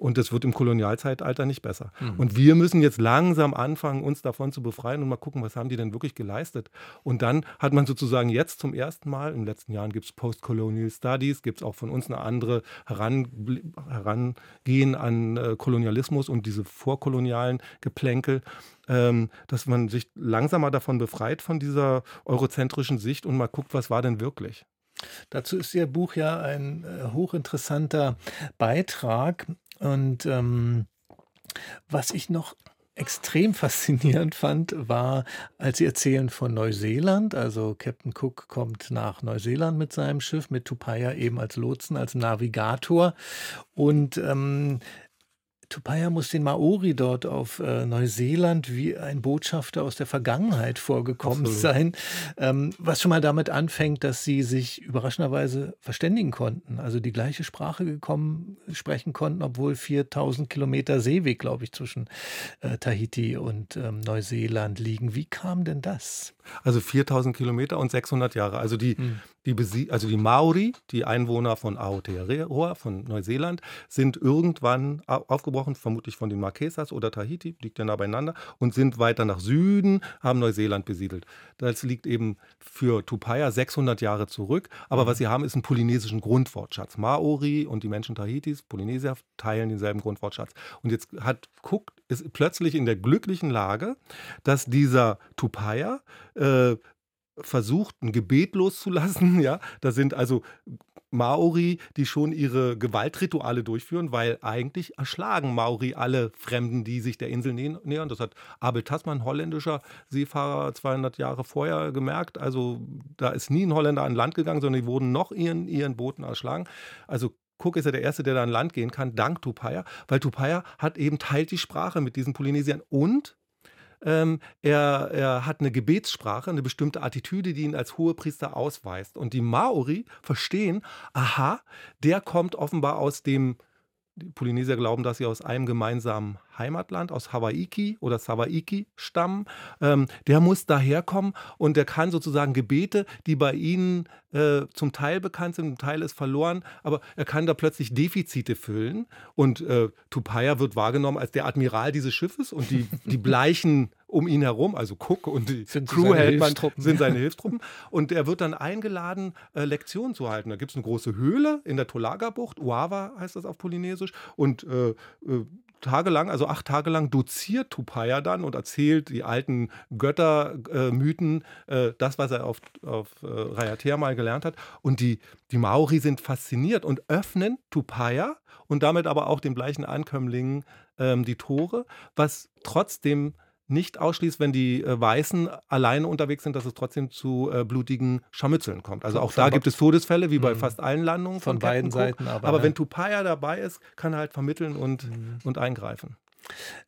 und das wird im Kolonialzeitalter nicht besser. Mhm. Und wir müssen jetzt langsam anfangen, uns davon zu befreien und mal gucken, was haben die denn wirklich geleistet. Und dann hat man sozusagen jetzt zum ersten Mal, in den letzten Jahren gibt es Post-Colonial Studies, gibt es auch von uns eine andere Heran, Herangehen an äh, Kolonialismus und diese vorkolonialen Geplänkel. Ähm, dass man sich langsam mal davon befreit, von dieser eurozentrischen Sicht und mal guckt, was war denn wirklich. Dazu ist Ihr Buch ja ein äh, hochinteressanter Beitrag. Und ähm, was ich noch extrem faszinierend fand, war, als sie erzählen von Neuseeland. Also Captain Cook kommt nach Neuseeland mit seinem Schiff, mit Tupaya eben als Lotsen, als Navigator. Und ähm, Tupaia muss den Maori dort auf äh, Neuseeland wie ein Botschafter aus der Vergangenheit vorgekommen Absolut. sein, ähm, was schon mal damit anfängt, dass sie sich überraschenderweise verständigen konnten, also die gleiche Sprache gekommen, sprechen konnten, obwohl 4000 Kilometer Seeweg, glaube ich, zwischen äh, Tahiti und ähm, Neuseeland liegen. Wie kam denn das? Also 4000 Kilometer und 600 Jahre. Also die, hm. die, also die Maori, die Einwohner von Aotearoa, von Neuseeland, sind irgendwann aufgebrochen, vermutlich von den Marquesas oder Tahiti, liegt ja nah beieinander, und sind weiter nach Süden, haben Neuseeland besiedelt. Das liegt eben für Tupaia 600 Jahre zurück. Aber hm. was sie haben, ist einen polynesischen Grundwortschatz. Maori und die Menschen Tahitis, Polynesier, teilen denselben Grundwortschatz. Und jetzt hat Cook ist plötzlich in der glücklichen Lage, dass dieser Tupaia äh, versucht, ein Gebet loszulassen. Ja, da sind also Maori, die schon ihre Gewaltrituale durchführen, weil eigentlich erschlagen Maori alle Fremden, die sich der Insel nähern. Das hat Abel Tasman, holländischer Seefahrer, 200 Jahre vorher gemerkt. Also da ist nie ein Holländer an Land gegangen, sondern die wurden noch ihren, ihren Booten erschlagen. Also Cook ist ja der Erste, der da an Land gehen kann, dank Tupaia, weil Tupaia hat eben teilt die Sprache mit diesen Polynesiern und ähm, er, er, hat eine Gebetssprache, eine bestimmte Attitüde, die ihn als Hohepriester ausweist. Und die Maori verstehen, aha, der kommt offenbar aus dem, die Polynesier glauben, dass sie aus einem gemeinsamen Heimatland, aus Hawaiki oder Sawaiki stammen. Ähm, der muss daherkommen und der kann sozusagen Gebete, die bei ihnen äh, zum Teil bekannt sind, ein Teil ist verloren, aber er kann da plötzlich Defizite füllen. Und äh, Tupaia wird wahrgenommen als der Admiral dieses Schiffes und die, die Bleichen um ihn herum, also Cook und die sind Crew hält sind seine Hilfstruppen. Und er wird dann eingeladen, äh, Lektionen zu halten. Da gibt es eine große Höhle in der Tolaga-Bucht, Uava heißt das auf Polynesisch. Und äh, äh tagelang, also acht Tage lang doziert Tupaia dann und erzählt die alten Göttermythen, äh, äh, das, was er auf, auf äh, Rayatea mal gelernt hat. Und die, die Maori sind fasziniert und öffnen Tupaia und damit aber auch den bleichen Ankömmlingen ähm, die Tore, was trotzdem nicht ausschließt, wenn die äh, Weißen alleine unterwegs sind, dass es trotzdem zu äh, blutigen Scharmützeln kommt. Also auch da gibt es Todesfälle, wie bei mhm. fast allen Landungen von, von beiden. Seiten. Aber, aber ne? wenn Tupaya dabei ist, kann er halt vermitteln und, mhm. und eingreifen.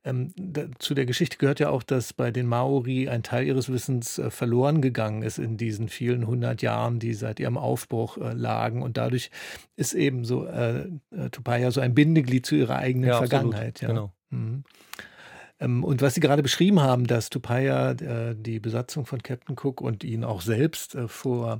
Ähm, da, zu der Geschichte gehört ja auch, dass bei den Maori ein Teil ihres Wissens äh, verloren gegangen ist in diesen vielen hundert Jahren, die seit ihrem Aufbruch äh, lagen. Und dadurch ist eben so äh, äh Tupaya so ein Bindeglied zu ihrer eigenen ja, Vergangenheit. Ja. Genau. Mhm. Ähm, und was Sie gerade beschrieben haben, dass Tupaya äh, die Besatzung von Captain Cook und ihn auch selbst äh, vor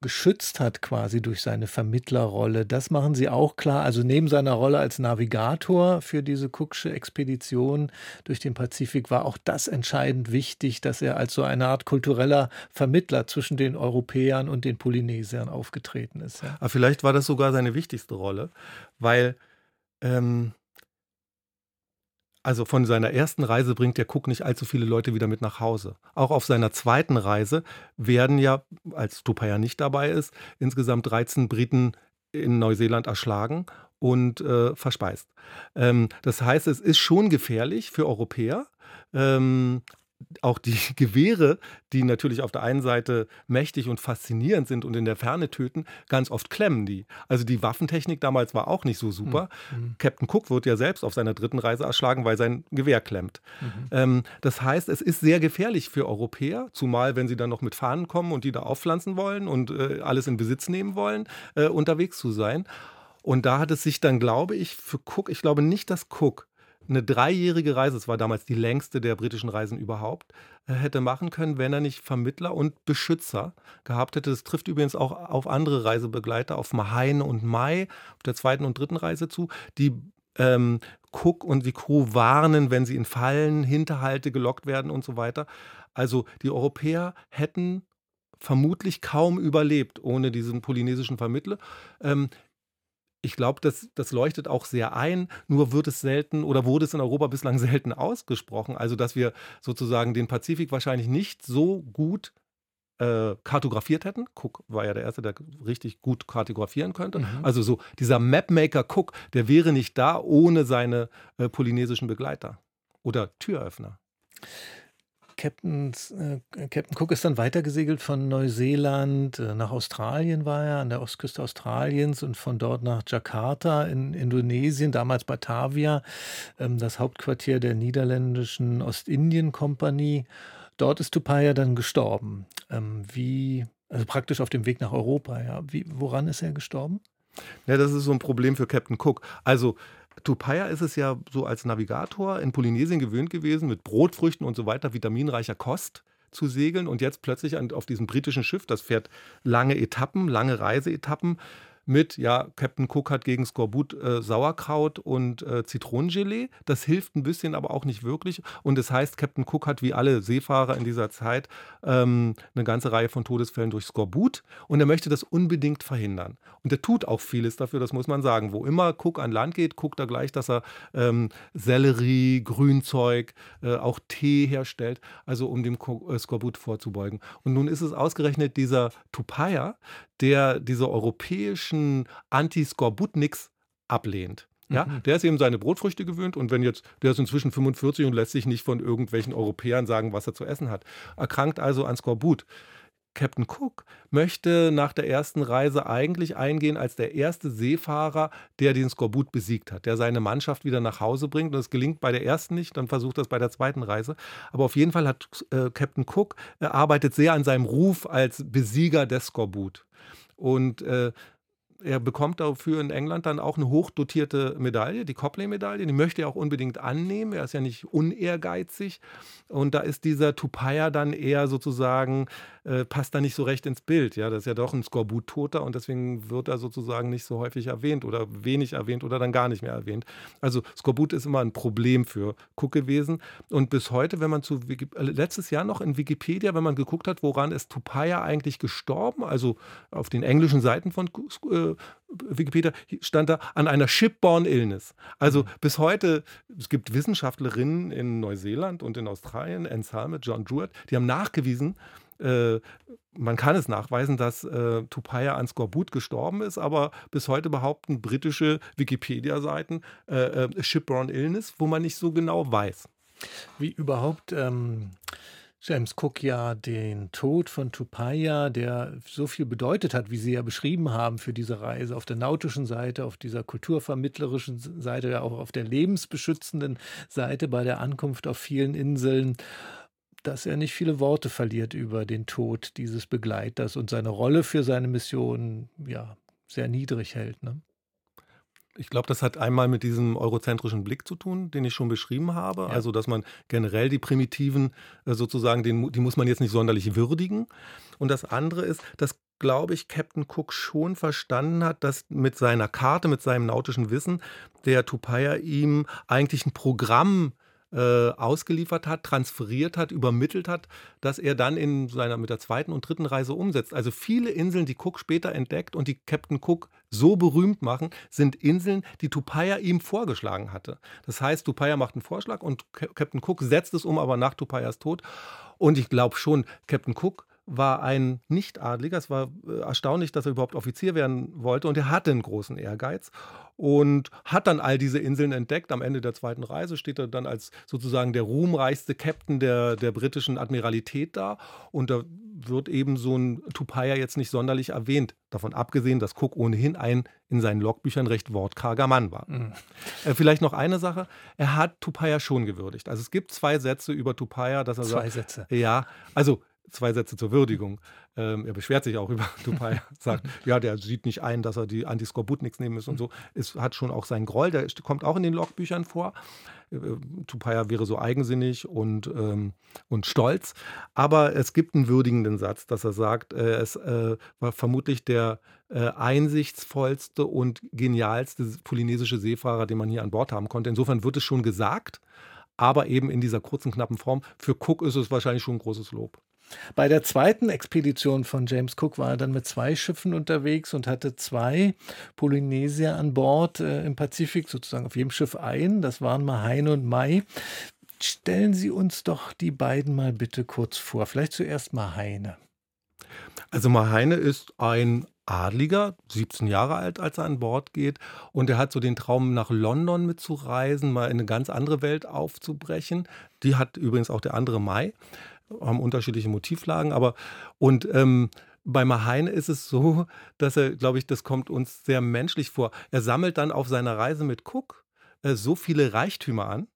geschützt hat quasi durch seine Vermittlerrolle. Das machen Sie auch klar. Also neben seiner Rolle als Navigator für diese Cooksche Expedition durch den Pazifik war auch das entscheidend wichtig, dass er als so eine Art kultureller Vermittler zwischen den Europäern und den Polynesiern aufgetreten ist. Ja. Aber vielleicht war das sogar seine wichtigste Rolle, weil ähm, also von seiner ersten Reise bringt der Cook nicht allzu viele Leute wieder mit nach Hause. Auch auf seiner zweiten Reise werden ja, als Tupaya nicht dabei ist, insgesamt 13 Briten in Neuseeland erschlagen und äh, verspeist. Ähm, das heißt, es ist schon gefährlich für Europäer. Ähm, auch die Gewehre, die natürlich auf der einen Seite mächtig und faszinierend sind und in der Ferne töten, ganz oft klemmen die. Also die Waffentechnik damals war auch nicht so super. Mhm. Captain Cook wird ja selbst auf seiner dritten Reise erschlagen, weil sein Gewehr klemmt. Mhm. Ähm, das heißt, es ist sehr gefährlich für Europäer, zumal wenn sie dann noch mit Fahnen kommen und die da aufpflanzen wollen und äh, alles in Besitz nehmen wollen, äh, unterwegs zu sein. Und da hat es sich dann, glaube ich, für Cook, ich glaube nicht, dass Cook eine dreijährige Reise, es war damals die längste der britischen Reisen überhaupt, äh, hätte machen können, wenn er nicht Vermittler und Beschützer gehabt hätte. Das trifft übrigens auch auf andere Reisebegleiter, auf Mahain und Mai, auf der zweiten und dritten Reise zu, die ähm, Cook und die Crew warnen, wenn sie in Fallen, Hinterhalte gelockt werden und so weiter. Also die Europäer hätten vermutlich kaum überlebt ohne diesen polynesischen Vermittler. Ähm, ich glaube, das, das leuchtet auch sehr ein, nur wird es selten oder wurde es in Europa bislang selten ausgesprochen. Also, dass wir sozusagen den Pazifik wahrscheinlich nicht so gut äh, kartografiert hätten. Cook war ja der Erste, der richtig gut kartografieren könnte. Mhm. Also so dieser Mapmaker Cook, der wäre nicht da ohne seine äh, polynesischen Begleiter oder Türöffner. Captain, äh, Captain Cook ist dann weitergesegelt von Neuseeland äh, nach Australien war er, an der Ostküste Australiens und von dort nach Jakarta in Indonesien, damals Batavia, ähm, das Hauptquartier der niederländischen Ostindien-Kompanie. Dort ist Tupaya dann gestorben. Ähm, wie, also praktisch auf dem Weg nach Europa, ja. Wie, woran ist er gestorben? Ja, das ist so ein Problem für Captain Cook. Also Tupaya ist es ja so als Navigator in Polynesien gewöhnt gewesen, mit Brotfrüchten und so weiter, vitaminreicher Kost zu segeln und jetzt plötzlich auf diesem britischen Schiff, das fährt lange Etappen, lange Reiseetappen, mit, ja, Captain Cook hat gegen Skorbut äh, Sauerkraut und äh, Zitronengelee. Das hilft ein bisschen, aber auch nicht wirklich. Und das heißt, Captain Cook hat wie alle Seefahrer in dieser Zeit ähm, eine ganze Reihe von Todesfällen durch Skorbut und er möchte das unbedingt verhindern. Und er tut auch vieles dafür, das muss man sagen. Wo immer Cook an Land geht, guckt er gleich, dass er ähm, Sellerie, Grünzeug, äh, auch Tee herstellt, also um dem äh, Skorbut vorzubeugen. Und nun ist es ausgerechnet dieser Tupaya, der diese europäischen Anti-Skorbutniks ablehnt. Ja, mhm. der ist eben seine Brotfrüchte gewöhnt und wenn jetzt, der ist inzwischen 45 und lässt sich nicht von irgendwelchen Europäern sagen, was er zu essen hat. Erkrankt also an Skorbut. Captain Cook möchte nach der ersten Reise eigentlich eingehen als der erste Seefahrer, der den Skorbut besiegt hat, der seine Mannschaft wieder nach Hause bringt. Und es gelingt bei der ersten nicht, dann versucht das bei der zweiten Reise. Aber auf jeden Fall hat äh, Captain Cook äh, arbeitet sehr an seinem Ruf als Besieger des Skorbut. Und äh, er bekommt dafür in England dann auch eine hochdotierte Medaille, die Copley-Medaille. Die möchte er auch unbedingt annehmen. Er ist ja nicht unehrgeizig. Und da ist dieser Tupaya dann eher sozusagen äh, passt da nicht so recht ins Bild. Ja, das ist ja doch ein Skorbut-Toter und deswegen wird er sozusagen nicht so häufig erwähnt oder wenig erwähnt oder dann gar nicht mehr erwähnt. Also Skorbut ist immer ein Problem für Cook gewesen. Und bis heute, wenn man zu äh, letztes Jahr noch in Wikipedia, wenn man geguckt hat, woran ist Tupaya eigentlich gestorben, also auf den englischen Seiten von äh, Wikipedia stand da an einer Shipborne Illness. Also mhm. bis heute, es gibt Wissenschaftlerinnen in Neuseeland und in Australien, Anne Salmet, John Druitt, die haben nachgewiesen, äh, man kann es nachweisen, dass äh, Tupaya an Skorbut gestorben ist, aber bis heute behaupten britische Wikipedia-Seiten äh, äh, Shipborne Illness, wo man nicht so genau weiß. Wie überhaupt ähm, James Cook ja den Tod von Tupaya, der so viel bedeutet hat, wie Sie ja beschrieben haben für diese Reise, auf der nautischen Seite, auf dieser kulturvermittlerischen Seite, ja auch auf der lebensbeschützenden Seite bei der Ankunft auf vielen Inseln dass er nicht viele Worte verliert über den Tod dieses Begleiters und seine Rolle für seine Mission ja sehr niedrig hält. Ne? Ich glaube, das hat einmal mit diesem eurozentrischen Blick zu tun, den ich schon beschrieben habe. Ja. Also, dass man generell die Primitiven äh, sozusagen, den, die muss man jetzt nicht sonderlich würdigen. Und das andere ist, dass, glaube ich, Captain Cook schon verstanden hat, dass mit seiner Karte, mit seinem nautischen Wissen, der Tupaya ihm eigentlich ein Programm äh, äh, ausgeliefert hat, transferiert hat, übermittelt hat, dass er dann in seiner mit der zweiten und dritten Reise umsetzt. Also viele Inseln, die Cook später entdeckt und die Captain Cook so berühmt machen, sind Inseln, die Tupaya ihm vorgeschlagen hatte. Das heißt, Tupaya macht einen Vorschlag und Captain Cook setzt es um, aber nach Tupayas Tod. Und ich glaube schon, Captain Cook war ein Nicht-Adliger. Es war äh, erstaunlich, dass er überhaupt Offizier werden wollte und er hatte einen großen Ehrgeiz und hat dann all diese Inseln entdeckt. Am Ende der zweiten Reise steht er dann als sozusagen der ruhmreichste Captain der, der britischen Admiralität da und da wird eben so ein Tupaya jetzt nicht sonderlich erwähnt. Davon abgesehen, dass Cook ohnehin ein in seinen Logbüchern recht wortkarger Mann war. Mhm. Äh, vielleicht noch eine Sache. Er hat Tupaya schon gewürdigt. Also es gibt zwei Sätze über Tupaya, dass er zwei sagt, Sätze. Ja, also zwei Sätze zur Würdigung. Ähm, er beschwert sich auch über Dupai, sagt, ja, der sieht nicht ein, dass er die Anti-Skorbutniks nehmen muss und so. Es hat schon auch seinen Groll, der kommt auch in den Logbüchern vor. Äh, Tupaya wäre so eigensinnig und, ähm, und stolz. Aber es gibt einen würdigenden Satz, dass er sagt, äh, es äh, war vermutlich der äh, einsichtsvollste und genialste polynesische Seefahrer, den man hier an Bord haben konnte. Insofern wird es schon gesagt, aber eben in dieser kurzen, knappen Form. Für Cook ist es wahrscheinlich schon ein großes Lob. Bei der zweiten Expedition von James Cook war er dann mit zwei Schiffen unterwegs und hatte zwei Polynesier an Bord äh, im Pazifik, sozusagen auf jedem Schiff ein. Das waren Mahaine und Mai. Stellen Sie uns doch die beiden mal bitte kurz vor. Vielleicht zuerst Mahaine. Also Mahaine ist ein Adliger, 17 Jahre alt, als er an Bord geht. Und er hat so den Traum, nach London mitzureisen, mal in eine ganz andere Welt aufzubrechen. Die hat übrigens auch der andere Mai, haben unterschiedliche Motivlagen. Aber und ähm, bei Maheine ist es so, dass er, glaube ich, das kommt uns sehr menschlich vor. Er sammelt dann auf seiner Reise mit Cook äh, so viele Reichtümer an,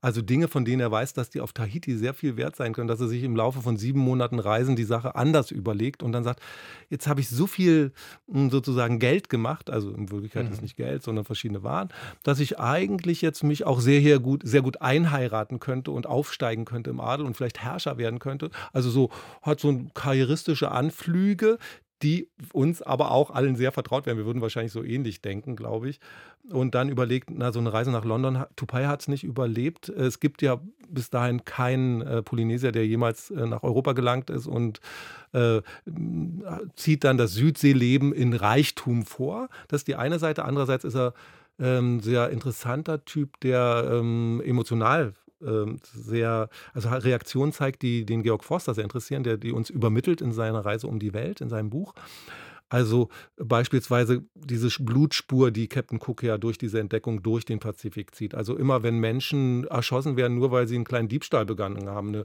also Dinge, von denen er weiß, dass die auf Tahiti sehr viel wert sein können, dass er sich im Laufe von sieben Monaten Reisen die Sache anders überlegt und dann sagt, jetzt habe ich so viel hm, sozusagen Geld gemacht, also in Wirklichkeit mhm. ist nicht Geld, sondern verschiedene Waren, dass ich eigentlich jetzt mich auch sehr, sehr gut, sehr gut einheiraten könnte und aufsteigen könnte im Adel und vielleicht Herrscher werden könnte. Also so hat so ein karrieristische Anflüge, die uns aber auch allen sehr vertraut wären. Wir würden wahrscheinlich so ähnlich denken, glaube ich. Und dann überlegt, na, so eine Reise nach London, Tupai hat es nicht überlebt. Es gibt ja bis dahin keinen äh, Polynesier, der jemals äh, nach Europa gelangt ist und äh, zieht dann das Südseeleben in Reichtum vor. Das ist die eine Seite. Andererseits ist er ähm, sehr interessanter Typ, der ähm, emotional sehr, also Reaktionen zeigt, die den Georg Forster sehr interessieren, der die uns übermittelt in seiner Reise um die Welt, in seinem Buch. Also beispielsweise diese Blutspur, die Captain Cook ja durch diese Entdeckung durch den Pazifik zieht. Also immer wenn Menschen erschossen werden, nur weil sie einen kleinen Diebstahl begangen haben, eine,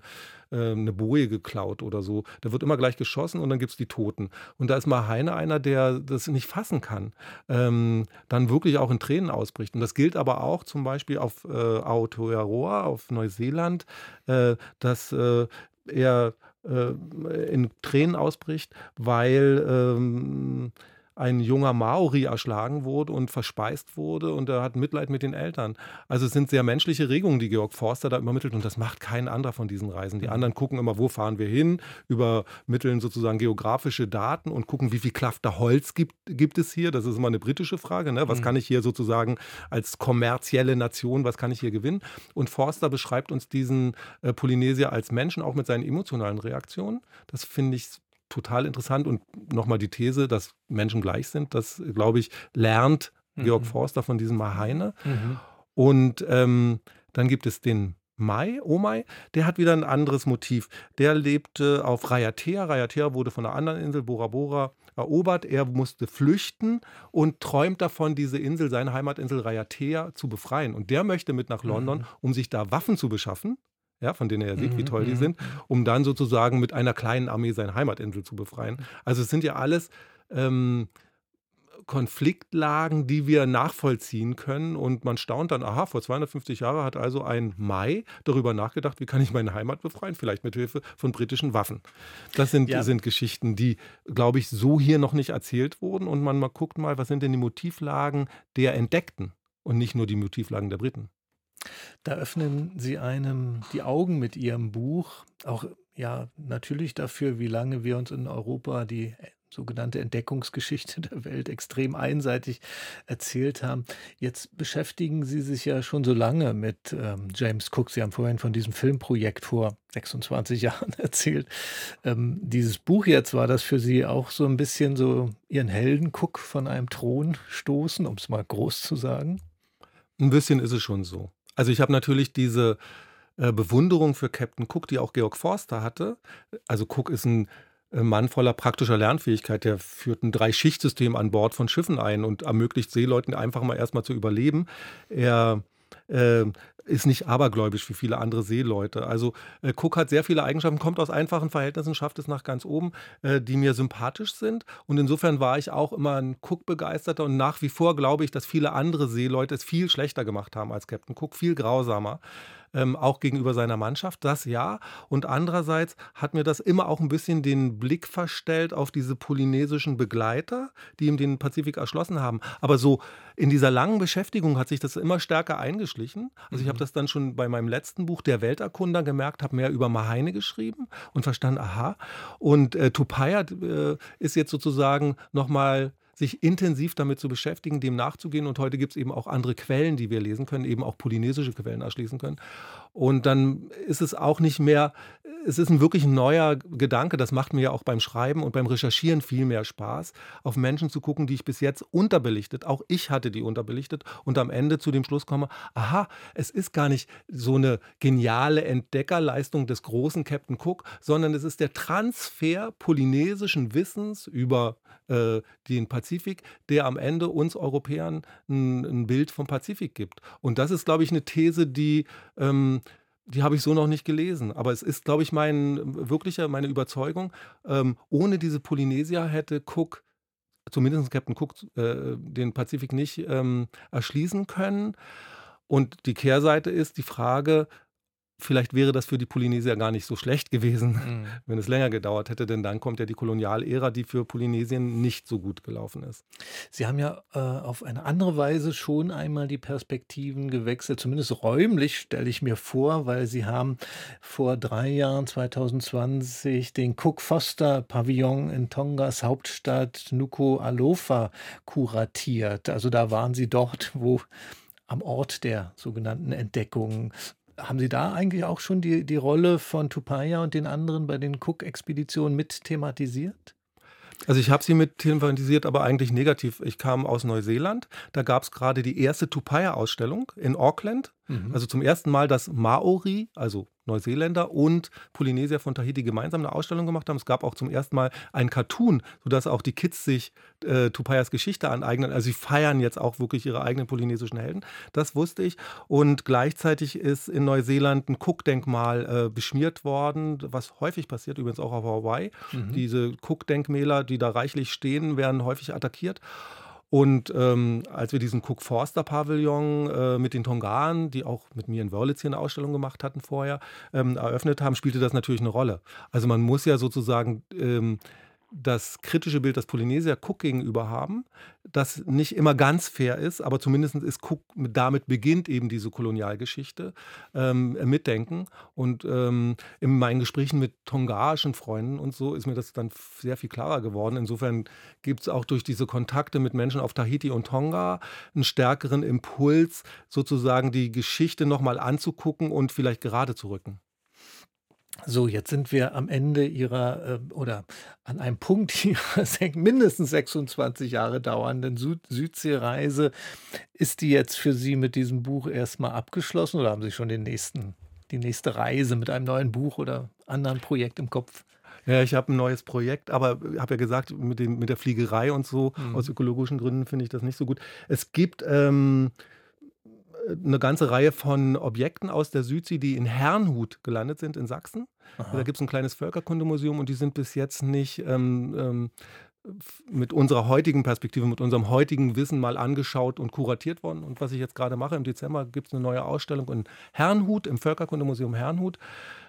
äh, eine Boje geklaut oder so, da wird immer gleich geschossen und dann gibt es die Toten. Und da ist mal Heine einer, der das nicht fassen kann, ähm, dann wirklich auch in Tränen ausbricht. Und das gilt aber auch zum Beispiel auf äh, Aotearoa, auf Neuseeland, äh, dass äh, er in Tränen ausbricht, weil ähm, ein junger Maori erschlagen wurde und verspeist wurde und er hat Mitleid mit den Eltern. Also es sind sehr menschliche Regungen, die Georg Forster da übermittelt und das macht kein anderer von diesen Reisen. Die mhm. anderen gucken immer, wo fahren wir hin, übermitteln sozusagen geografische Daten und gucken, wie viel Klafter Holz gibt, gibt es hier. Das ist immer eine britische Frage. Ne? Was mhm. kann ich hier sozusagen als kommerzielle Nation, was kann ich hier gewinnen? Und Forster beschreibt uns diesen äh, Polynesier als Menschen, auch mit seinen emotionalen Reaktionen. Das finde ich total interessant. Und nochmal die These, dass Menschen gleich sind, das, glaube ich, lernt mhm. Georg Forster von diesem Mahaine. Mhm. Und ähm, dann gibt es den Mai, Omai, der hat wieder ein anderes Motiv. Der lebte auf Rayatea. Rayatea wurde von einer anderen Insel, Bora Bora, erobert. Er musste flüchten und träumt davon, diese Insel, seine Heimatinsel Rayatea, zu befreien. Und der möchte mit nach London, mhm. um sich da Waffen zu beschaffen ja, von denen er sieht, mhm, wie toll die mhm, sind, um dann sozusagen mit einer kleinen Armee seine Heimatinsel zu befreien. Also es sind ja alles ähm, Konfliktlagen, die wir nachvollziehen können und man staunt dann, aha, vor 250 Jahren hat also ein Mai darüber nachgedacht, wie kann ich meine Heimat befreien, vielleicht mit Hilfe von britischen Waffen. Das sind, ja. sind Geschichten, die, glaube ich, so hier noch nicht erzählt wurden und man mal guckt mal, was sind denn die Motivlagen der Entdeckten und nicht nur die Motivlagen der Briten. Da öffnen Sie einem die Augen mit Ihrem Buch, auch ja natürlich dafür, wie lange wir uns in Europa die sogenannte Entdeckungsgeschichte der Welt extrem einseitig erzählt haben. Jetzt beschäftigen Sie sich ja schon so lange mit ähm, James Cook. Sie haben vorhin von diesem Filmprojekt vor 26 Jahren erzählt. Ähm, dieses Buch jetzt, war das für Sie auch so ein bisschen so Ihren Helden Cook von einem Thron stoßen, um es mal groß zu sagen? Ein bisschen ist es schon so. Also ich habe natürlich diese äh, Bewunderung für Captain Cook, die auch Georg Forster hatte. Also Cook ist ein äh, Mann voller praktischer Lernfähigkeit. Der führt ein Drei-Schicht-System an Bord von Schiffen ein und ermöglicht Seeleuten einfach mal erstmal zu überleben. Er äh, ist nicht abergläubisch wie viele andere Seeleute. Also äh, Cook hat sehr viele Eigenschaften, kommt aus einfachen Verhältnissen, schafft es nach ganz oben, äh, die mir sympathisch sind. Und insofern war ich auch immer ein Cook-Begeisterter und nach wie vor glaube ich, dass viele andere Seeleute es viel schlechter gemacht haben als Captain Cook, viel grausamer ähm, auch gegenüber seiner Mannschaft, das ja. Und andererseits hat mir das immer auch ein bisschen den Blick verstellt auf diese polynesischen Begleiter, die ihm den Pazifik erschlossen haben. Aber so in dieser langen Beschäftigung hat sich das immer stärker eingeschlichen. Also ich habe mhm. das dann schon bei meinem letzten Buch, Der Welterkunder, gemerkt, habe mehr über Mahaine geschrieben und verstanden, aha. Und äh, Tupaya äh, ist jetzt sozusagen nochmal sich intensiv damit zu beschäftigen, dem nachzugehen. Und heute gibt es eben auch andere Quellen, die wir lesen können, eben auch polynesische Quellen erschließen können. Und dann ist es auch nicht mehr, es ist ein wirklich neuer Gedanke, das macht mir ja auch beim Schreiben und beim Recherchieren viel mehr Spaß, auf Menschen zu gucken, die ich bis jetzt unterbelichtet, auch ich hatte die unterbelichtet und am Ende zu dem Schluss komme, aha, es ist gar nicht so eine geniale Entdeckerleistung des großen Captain Cook, sondern es ist der Transfer polynesischen Wissens über äh, den Pazifik, der am Ende uns Europäern ein, ein, Bild vom Pazifik gibt. Und das ist, glaube ich, eine These, die ähm, die habe ich so noch nicht gelesen. Aber es ist, glaube ich, mein wirklicher, meine Überzeugung. Ähm, ohne diese Polynesier hätte Cook, zumindest Captain Cook, äh, den Pazifik nicht ähm, erschließen können. Und die Kehrseite ist die Frage, Vielleicht wäre das für die Polynesier gar nicht so schlecht gewesen, mhm. wenn es länger gedauert hätte, denn dann kommt ja die Kolonialära, die für Polynesien nicht so gut gelaufen ist. Sie haben ja äh, auf eine andere Weise schon einmal die Perspektiven gewechselt, zumindest räumlich stelle ich mir vor, weil Sie haben vor drei Jahren, 2020, den Cook Foster Pavillon in Tongas Hauptstadt Nuku'alofa kuratiert. Also da waren Sie dort, wo am Ort der sogenannten Entdeckung haben Sie da eigentlich auch schon die, die Rolle von Tupaya und den anderen bei den Cook-Expeditionen mit thematisiert? Also ich habe sie mit thematisiert, aber eigentlich negativ. Ich kam aus Neuseeland. Da gab es gerade die erste Tupaya-Ausstellung in Auckland. Mhm. Also zum ersten Mal, dass Maori, also Neuseeländer und Polynesier von Tahiti gemeinsam eine Ausstellung gemacht haben. Es gab auch zum ersten Mal einen Cartoon, sodass auch die Kids sich äh, Tupayas Geschichte aneignen. Also sie feiern jetzt auch wirklich ihre eigenen polynesischen Helden. Das wusste ich. Und gleichzeitig ist in Neuseeland ein Cook-Denkmal äh, beschmiert worden, was häufig passiert, übrigens auch auf Hawaii. Mhm. Diese Cook-Denkmäler, die da reichlich stehen, werden häufig attackiert. Und ähm, als wir diesen Cook Forster Pavillon äh, mit den Tongan, die auch mit mir in Wörlitz hier eine Ausstellung gemacht hatten vorher, ähm, eröffnet haben, spielte das natürlich eine Rolle. Also man muss ja sozusagen ähm, das kritische Bild, das Polynesier Cook gegenüber haben, das nicht immer ganz fair ist, aber zumindest ist Cook, damit beginnt eben diese Kolonialgeschichte, ähm, mitdenken. Und ähm, in meinen Gesprächen mit tongaischen Freunden und so ist mir das dann sehr viel klarer geworden. Insofern gibt es auch durch diese Kontakte mit Menschen auf Tahiti und Tonga einen stärkeren Impuls, sozusagen die Geschichte nochmal anzugucken und vielleicht gerade zu rücken. So, jetzt sind wir am Ende Ihrer äh, oder an einem Punkt Ihrer mindestens 26 Jahre dauernden Süd Südseereise. Ist die jetzt für Sie mit diesem Buch erstmal abgeschlossen oder haben Sie schon den nächsten, die nächste Reise mit einem neuen Buch oder anderen Projekt im Kopf? Ja, ich habe ein neues Projekt, aber ich habe ja gesagt, mit, dem, mit der Fliegerei und so, mhm. aus ökologischen Gründen finde ich das nicht so gut. Es gibt ähm, eine ganze Reihe von Objekten aus der Südsee, die in Herrnhut gelandet sind in Sachsen. Aha. Da gibt es ein kleines Völkerkundemuseum und die sind bis jetzt nicht ähm, ähm, mit unserer heutigen Perspektive, mit unserem heutigen Wissen mal angeschaut und kuratiert worden. Und was ich jetzt gerade mache, im Dezember gibt es eine neue Ausstellung in Herrnhut, im Völkerkundemuseum Herrnhut,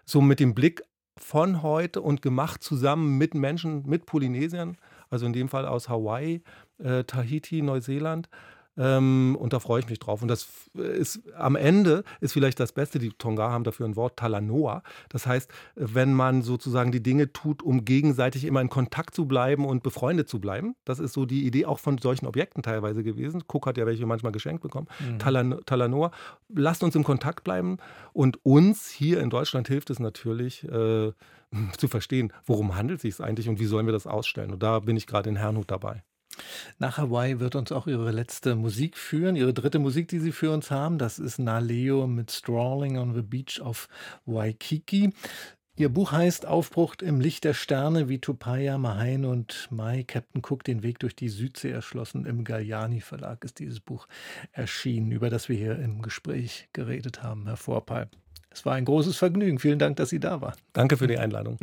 so mit dem Blick von heute und gemacht zusammen mit Menschen, mit Polynesiern, also in dem Fall aus Hawaii, äh, Tahiti, Neuseeland. Ähm, und da freue ich mich drauf. Und das ist am Ende ist vielleicht das Beste. Die Tonga haben dafür ein Wort Talanoa. Das heißt, wenn man sozusagen die Dinge tut, um gegenseitig immer in Kontakt zu bleiben und befreundet zu bleiben. Das ist so die Idee auch von solchen Objekten teilweise gewesen. Cook hat ja welche manchmal geschenkt bekommen. Mhm. Talan Talanoa. Lasst uns im Kontakt bleiben. Und uns hier in Deutschland hilft es natürlich. Äh, zu verstehen, worum handelt es sich eigentlich und wie sollen wir das ausstellen. Und da bin ich gerade in Herrnhut dabei. Nach Hawaii wird uns auch Ihre letzte Musik führen, Ihre dritte Musik, die Sie für uns haben. Das ist Naleo mit Strolling on the Beach of Waikiki. Ihr Buch heißt Aufbruch im Licht der Sterne, wie Tupaya, Mahain und Mai Captain Cook den Weg durch die Südsee erschlossen. Im Galliani Verlag ist dieses Buch erschienen, über das wir hier im Gespräch geredet haben, Herr Vorpal. Es war ein großes Vergnügen. Vielen Dank, dass Sie da waren. Danke für die Einladung.